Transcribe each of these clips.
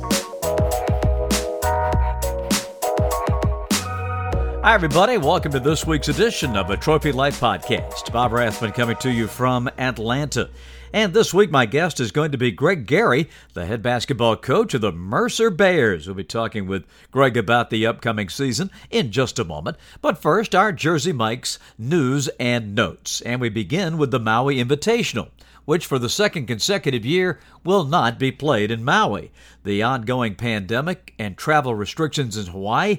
Bye. Hi, everybody. Welcome to this week's edition of a Trophy Life podcast. Bob Rathbun coming to you from Atlanta. And this week, my guest is going to be Greg Gary, the head basketball coach of the Mercer Bears. We'll be talking with Greg about the upcoming season in just a moment. But first, our Jersey Mike's news and notes. And we begin with the Maui Invitational which for the second consecutive year will not be played in Maui. The ongoing pandemic and travel restrictions in Hawaii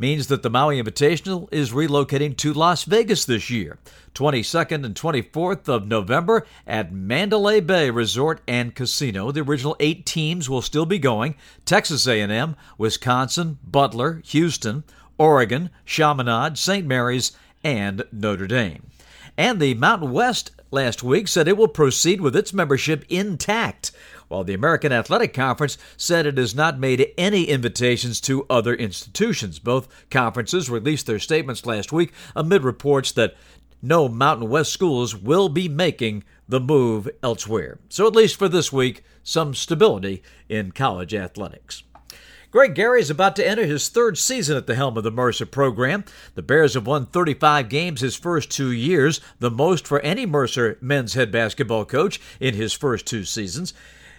means that the Maui Invitational is relocating to Las Vegas this year, 22nd and 24th of November at Mandalay Bay Resort and Casino. The original 8 teams will still be going: Texas A&M, Wisconsin, Butler, Houston, Oregon, Chaminade, St. Mary's, and Notre Dame. And the Mountain West last week said it will proceed with its membership intact while the American Athletic Conference said it has not made any invitations to other institutions. Both conferences released their statements last week amid reports that no Mountain West schools will be making the move elsewhere. So, at least for this week, some stability in college athletics. Greg Gary is about to enter his third season at the helm of the Mercer program. The Bears have won 35 games his first two years, the most for any Mercer men's head basketball coach in his first two seasons.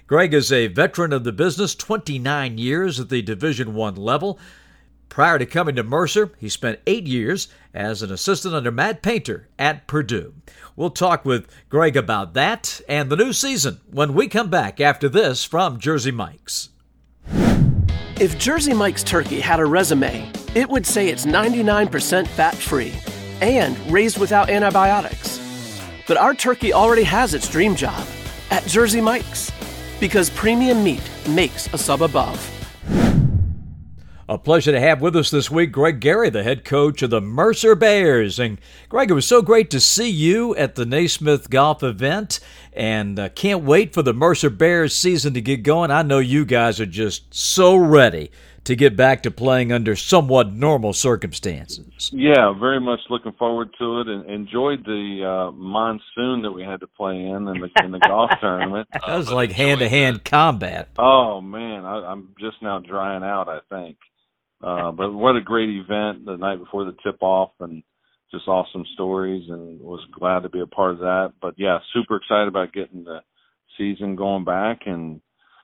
Greg is a veteran of the business, 29 years at the Division One level. Prior to coming to Mercer, he spent eight years as an assistant under Matt Painter at Purdue. We'll talk with Greg about that and the new season when we come back after this from Jersey Mike's. If Jersey Mike's turkey had a resume, it would say it's 99% fat free and raised without antibiotics. But our turkey already has its dream job at Jersey Mike's because premium meat makes a sub above. A pleasure to have with us this week Greg Gary, the head coach of the Mercer Bears. And Greg, it was so great to see you at the Naismith Golf event, and uh, can't wait for the Mercer Bears season to get going. I know you guys are just so ready to get back to playing under somewhat normal circumstances. Yeah, very much looking forward to it, and enjoyed the uh, monsoon that we had to play in in the, in the golf tournament. That was like hand to hand combat. Oh man, I, I'm just now drying out. I think, uh, but what a great event the night before the tip off, and just awesome stories, and was glad to be a part of that. But yeah, super excited about getting the season going back and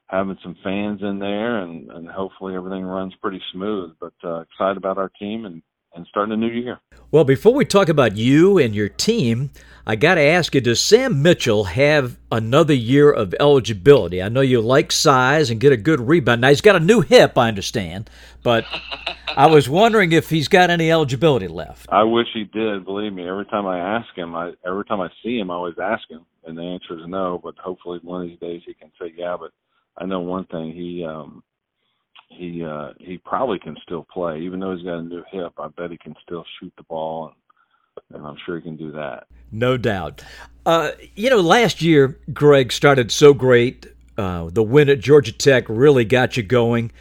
having some fans in there, and, and hopefully everything runs pretty smooth. But uh, excited about our team and, and starting a new year. Well, before we talk about you and your team, I got to ask you: Does Sam Mitchell have another year of eligibility? I know you like size and get a good rebound. Now he's got a new hip, I understand, but I was wondering if he's got any eligibility left. I wish he did. Believe me, every time I ask him, I every time I see him, I always ask him, and the answer is no. But hopefully, one of these days he can say yeah. But I know one thing he um he uh he probably can still play. Even though he's got a new hip I bet he can still shoot the ball and, and I'm sure he can do that. No doubt. Uh you know last year Greg started so great uh the win at Georgia Tech really got you going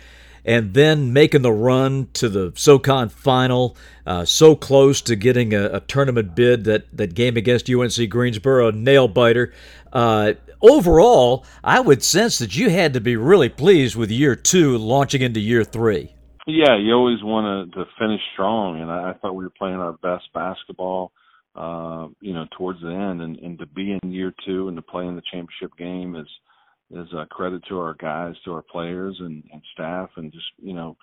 and then making the run to the SoCon final, uh, so close to getting a, a, tournament bid that, that game against UNC Greensboro, nail biter. Uh, overall, I would sense that you had to be really pleased with year two launching into year three. Yeah, you always want to, to finish strong, and I, I thought we were playing our best basketball, uh, you know, towards the end, and, and to be in year two and to play in the championship game is is a credit to our guys, to our players and, and staff, and just you know,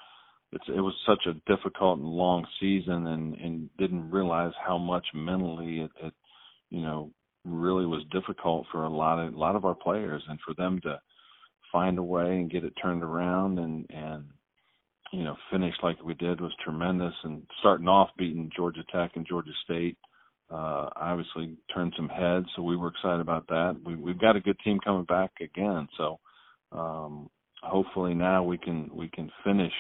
it's it was such a difficult and long season, and and didn't realize how much mentally it, it you know really was difficult for a lot of a lot of our players, and for them to find a way and get it turned around and and you know finish like we did was tremendous. And starting off beating Georgia Tech and Georgia State uh, obviously turned some heads, so we were excited about that. We, we've got a good team coming back again, so um, hopefully now we can we can finish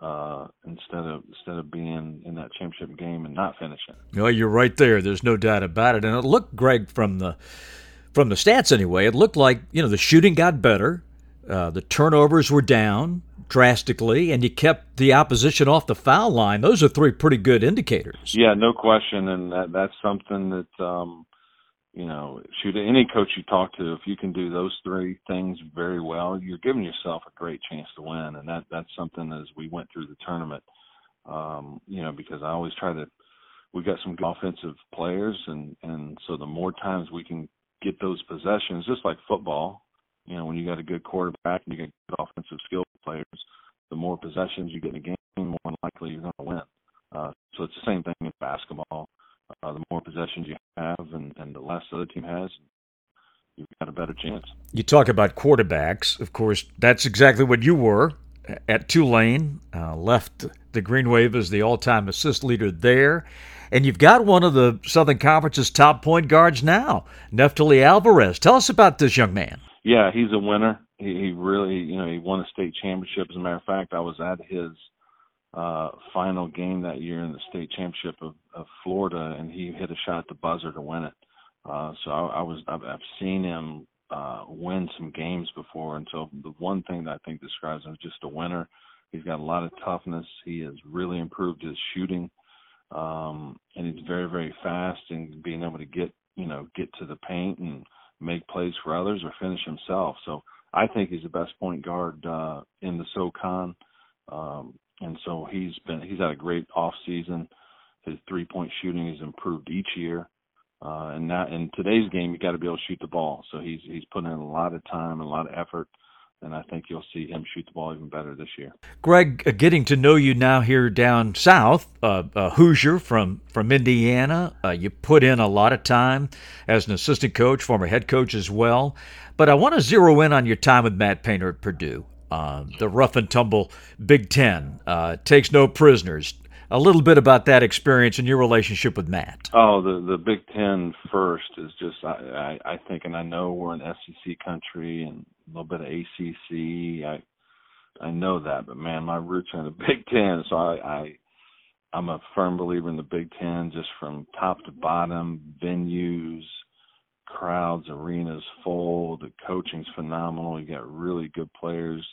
uh, instead of instead of being in that championship game and not finishing. Well, you're right there. There's no doubt about it. And it looked, Greg, from the from the stats anyway, it looked like you know the shooting got better, uh, the turnovers were down drastically, and you kept the opposition off the foul line. Those are three pretty good indicators. Yeah, no question, and that that's something that. Um, you know, shoot any coach you talk to, if you can do those three things very well, you're giving yourself a great chance to win. And that that's something as we went through the tournament, um, you know, because I always try to we got some offensive players and and so the more times we can get those possessions, just like football, you know, when you got a good quarterback and you get good offensive skill players, the more possessions you get in a game, more likely you're going to win. Uh, so it's the same thing in basketball. Uh, the more possessions you have and, and the less the other team has, you've got a better chance. You talk about quarterbacks. Of course, that's exactly what you were at Tulane. Uh, left the Green Wave as the all-time assist leader there. And you've got one of the Southern Conference's top point guards now, Neftali Alvarez. Tell us about this young man. Yeah, he's a winner. He, he really, you know, he won a state championship. As a matter of fact, I was at his uh, final game that year in the state championship of, of Florida, and he hit a shot at the buzzer to win it. Uh, so I, I was, I've, I've seen him uh, win some games before, and so the one thing that I think describes him as just a winner. He's got a lot of toughness. He has really improved his shooting, um, and he's very, very fast and being able to get, you know, get to the paint and make plays for others or finish himself. So I think he's the best point guard uh, in the SoCon. Um, and so he's been he's had a great off season. His three point shooting has improved each year. Uh, and now in today's game, you got to be able to shoot the ball. So he's he's putting in a lot of time and a lot of effort, and I think you'll see him shoot the ball even better this year. Greg, uh, getting to know you now here down south, uh, uh, Hoosier from from Indiana. Uh, you put in a lot of time as an assistant coach, former head coach as well. But I want to zero in on your time with Matt Painter at Purdue. Uh, the rough and tumble Big Ten uh, takes no prisoners. A little bit about that experience and your relationship with Matt. Oh, the the Big Ten first is just I, I I think, and I know we're an SEC country and a little bit of ACC. I I know that, but man, my roots are in the Big Ten, so I, I I'm a firm believer in the Big Ten, just from top to bottom, venues, crowds, arenas full. The coaching's phenomenal. You got really good players.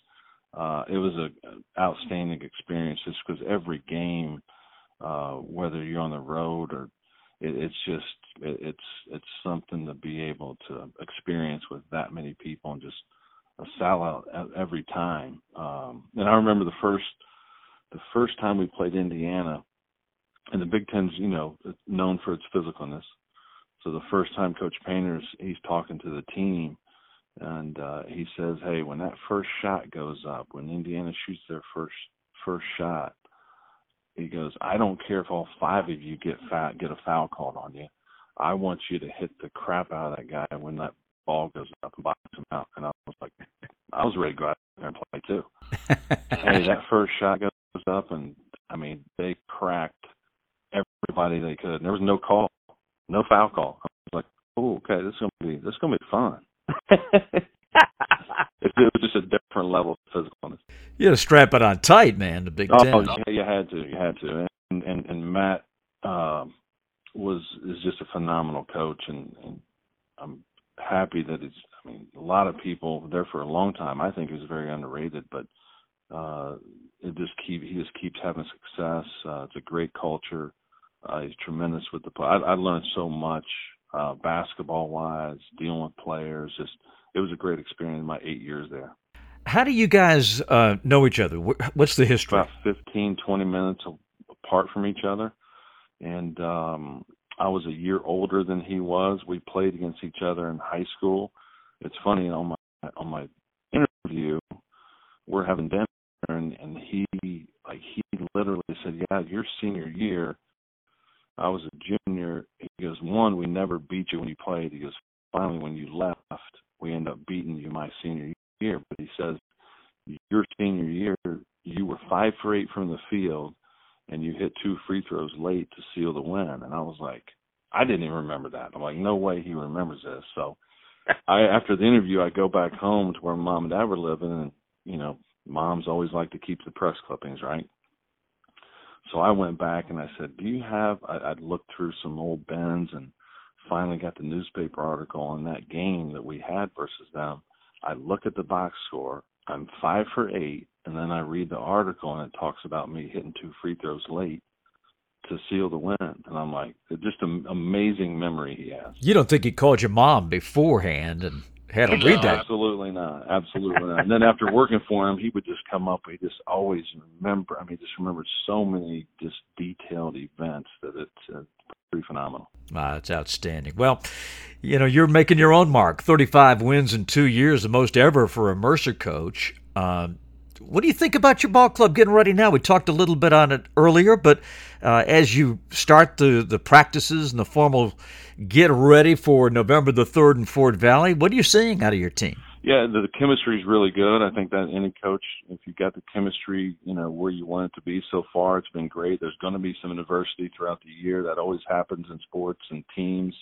Uh, it was an outstanding experience just because every game, uh, whether you're on the road or it, it's just it, it's it's something to be able to experience with that many people and just a sellout every time. Um, and I remember the first the first time we played Indiana, and the Big Ten's you know known for its physicalness. So the first time Coach Painters he's talking to the team, and uh, he says, "Hey, when that first shot goes up, when Indiana shoots their first first shot, he goes, I don't care if all five of you get foul, get a foul called on you. I want you to hit the crap out of that guy when that ball goes up and box him out." And I was like, I was ready to go out there and play too. hey, that first shot goes up, and I mean, they cracked everybody they could. And there was no call no foul call. I was like, oh, okay, this is gonna be this is gonna be fun. it, was just a different level of physicalness. You had to strap it on tight, man. The Big oh, Ten. Oh, yeah, you had to, you had to, and and, and Matt um, was is just a phenomenal coach, and, and I'm happy that it's. I mean, a lot of people there for a long time. I think he was very underrated, but uh, it just keep he just keeps having success. Uh, it's a great culture. Uh, he's tremendous with the play. I, I learned so much uh, basketball wise, dealing with players. Just it was a great experience in my eight years there. How do you guys uh, know each other? What's the history? About 15, 20 minutes apart from each other, and um, I was a year older than he was. We played against each other in high school. It's funny on my on my interview, we're having dinner, and, and he like he literally said, "Yeah, your senior year." I was a junior. He goes, one, we never beat you when you played. He goes, finally, when you left, we end up beating you my senior year. But he says, your senior year, you were five for eight from the field, and you hit two free throws late to seal the win. And I was like, I didn't even remember that. I'm like, no way he remembers this. So, I after the interview, I go back home to where mom and dad were living, and you know, moms always like to keep the press clippings, right? So I went back and I said, "Do you have?" I, I'd looked through some old bins and finally got the newspaper article on that game that we had versus them. I look at the box score. I'm five for eight, and then I read the article and it talks about me hitting two free throws late to seal the win. And I'm like, just an amazing memory he has. You don't think he called your mom beforehand and had a read that? Absolutely not. Absolutely not. And then after working for him, he would just come up. He just always remember. I mean, just remembered so many just detailed events that it's uh, pretty phenomenal. Ah, it's outstanding. Well, you know, you're making your own mark. 35 wins in two years, the most ever for a Mercer coach. Um, what do you think about your ball club getting ready now? We talked a little bit on it earlier, but uh, as you start the, the practices and the formal get ready for November the 3rd in Fort Valley, what are you seeing out of your team? Yeah, the, the chemistry is really good. I think that any coach, if you've got the chemistry, you know, where you want it to be so far, it's been great. There's going to be some adversity throughout the year. That always happens in sports and teams.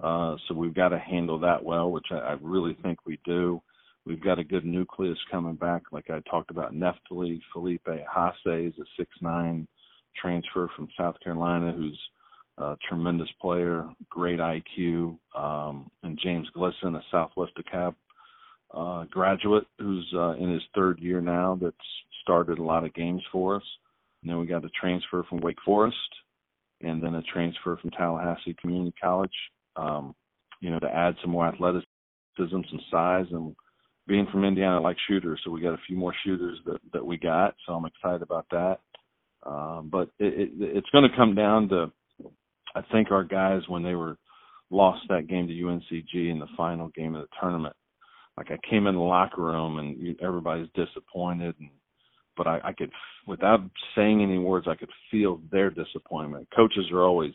Uh, so we've got to handle that well, which I, I really think we do. We've got a good nucleus coming back, like I talked about. Neftali, Felipe Haase is a six nine transfer from South Carolina who's a tremendous player, great IQ, um, and James Glisson, a Southwest DeKalb uh, graduate who's uh, in his third year now that's started a lot of games for us. And then we got a transfer from Wake Forest and then a transfer from Tallahassee Community College, um, you know, to add some more athleticism, some size, and being from Indiana, I like shooters, so we got a few more shooters that that we got. So I'm excited about that. Um, but it, it, it's going to come down to, I think our guys when they were lost that game to UNCG in the final game of the tournament, like I came in the locker room and everybody's disappointed, and but I, I could, without saying any words, I could feel their disappointment. Coaches are always,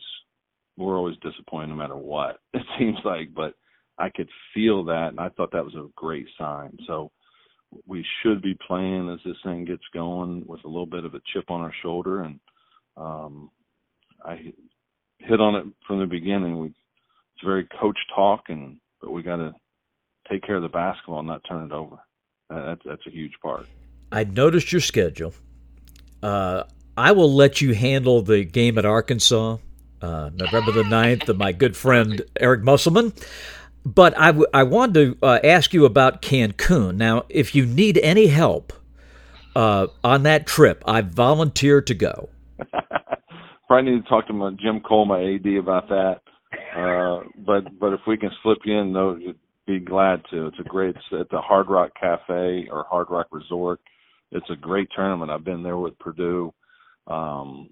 we're always disappointed no matter what it seems like, but I could feel that, and I thought that was a great sign. So we should be playing as this thing gets going with a little bit of a chip on our shoulder, and um, I hit on it from the beginning. We, it's very coach talk, and but we got to take care of the basketball and not turn it over. That's that's a huge part. I noticed your schedule. Uh, I will let you handle the game at Arkansas, uh, November the 9th, of my good friend Eric Musselman. But I, w- I wanted to uh, ask you about Cancun. Now, if you need any help uh, on that trip, I volunteer to go. Probably need to talk to my Jim Cole, my AD, about that. Uh, but but if we can slip you in, though, be glad to. It's a great. It's at the Hard Rock Cafe or Hard Rock Resort. It's a great tournament. I've been there with Purdue. Um,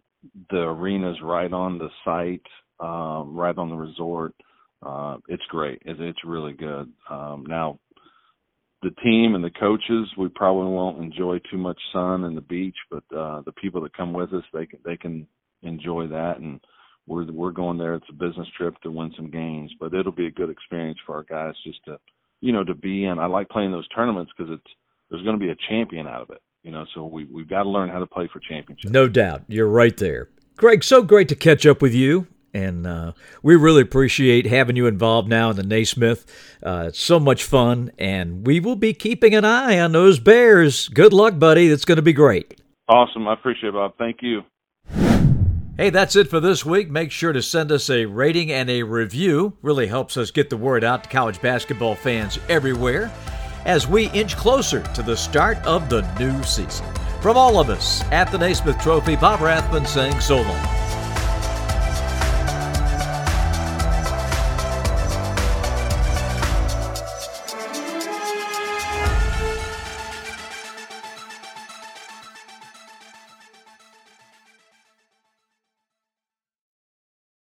the arena's right on the site, um, right on the resort. Uh, it's great. It, it's really good. Um, now, the team and the coaches, we probably won't enjoy too much sun and the beach, but uh, the people that come with us, they can they can enjoy that and we're we're going there. It's a business trip to win some games, but it'll be a good experience for our guys just to, you know, to be in. I like playing those tournaments because it's there's going to be a champion out of it, you know. So we we've got to learn how to play for championships. No doubt, you're right there, Greg. So great to catch up with you. And uh, we really appreciate having you involved now in the Naismith. Uh, it's so much fun, and we will be keeping an eye on those Bears. Good luck, buddy. It's going to be great. Awesome. I appreciate it, Bob. Thank you. Hey, that's it for this week. Make sure to send us a rating and a review. Really helps us get the word out to college basketball fans everywhere as we inch closer to the start of the new season. From all of us at the Naismith Trophy, Bob Rathbun saying so long.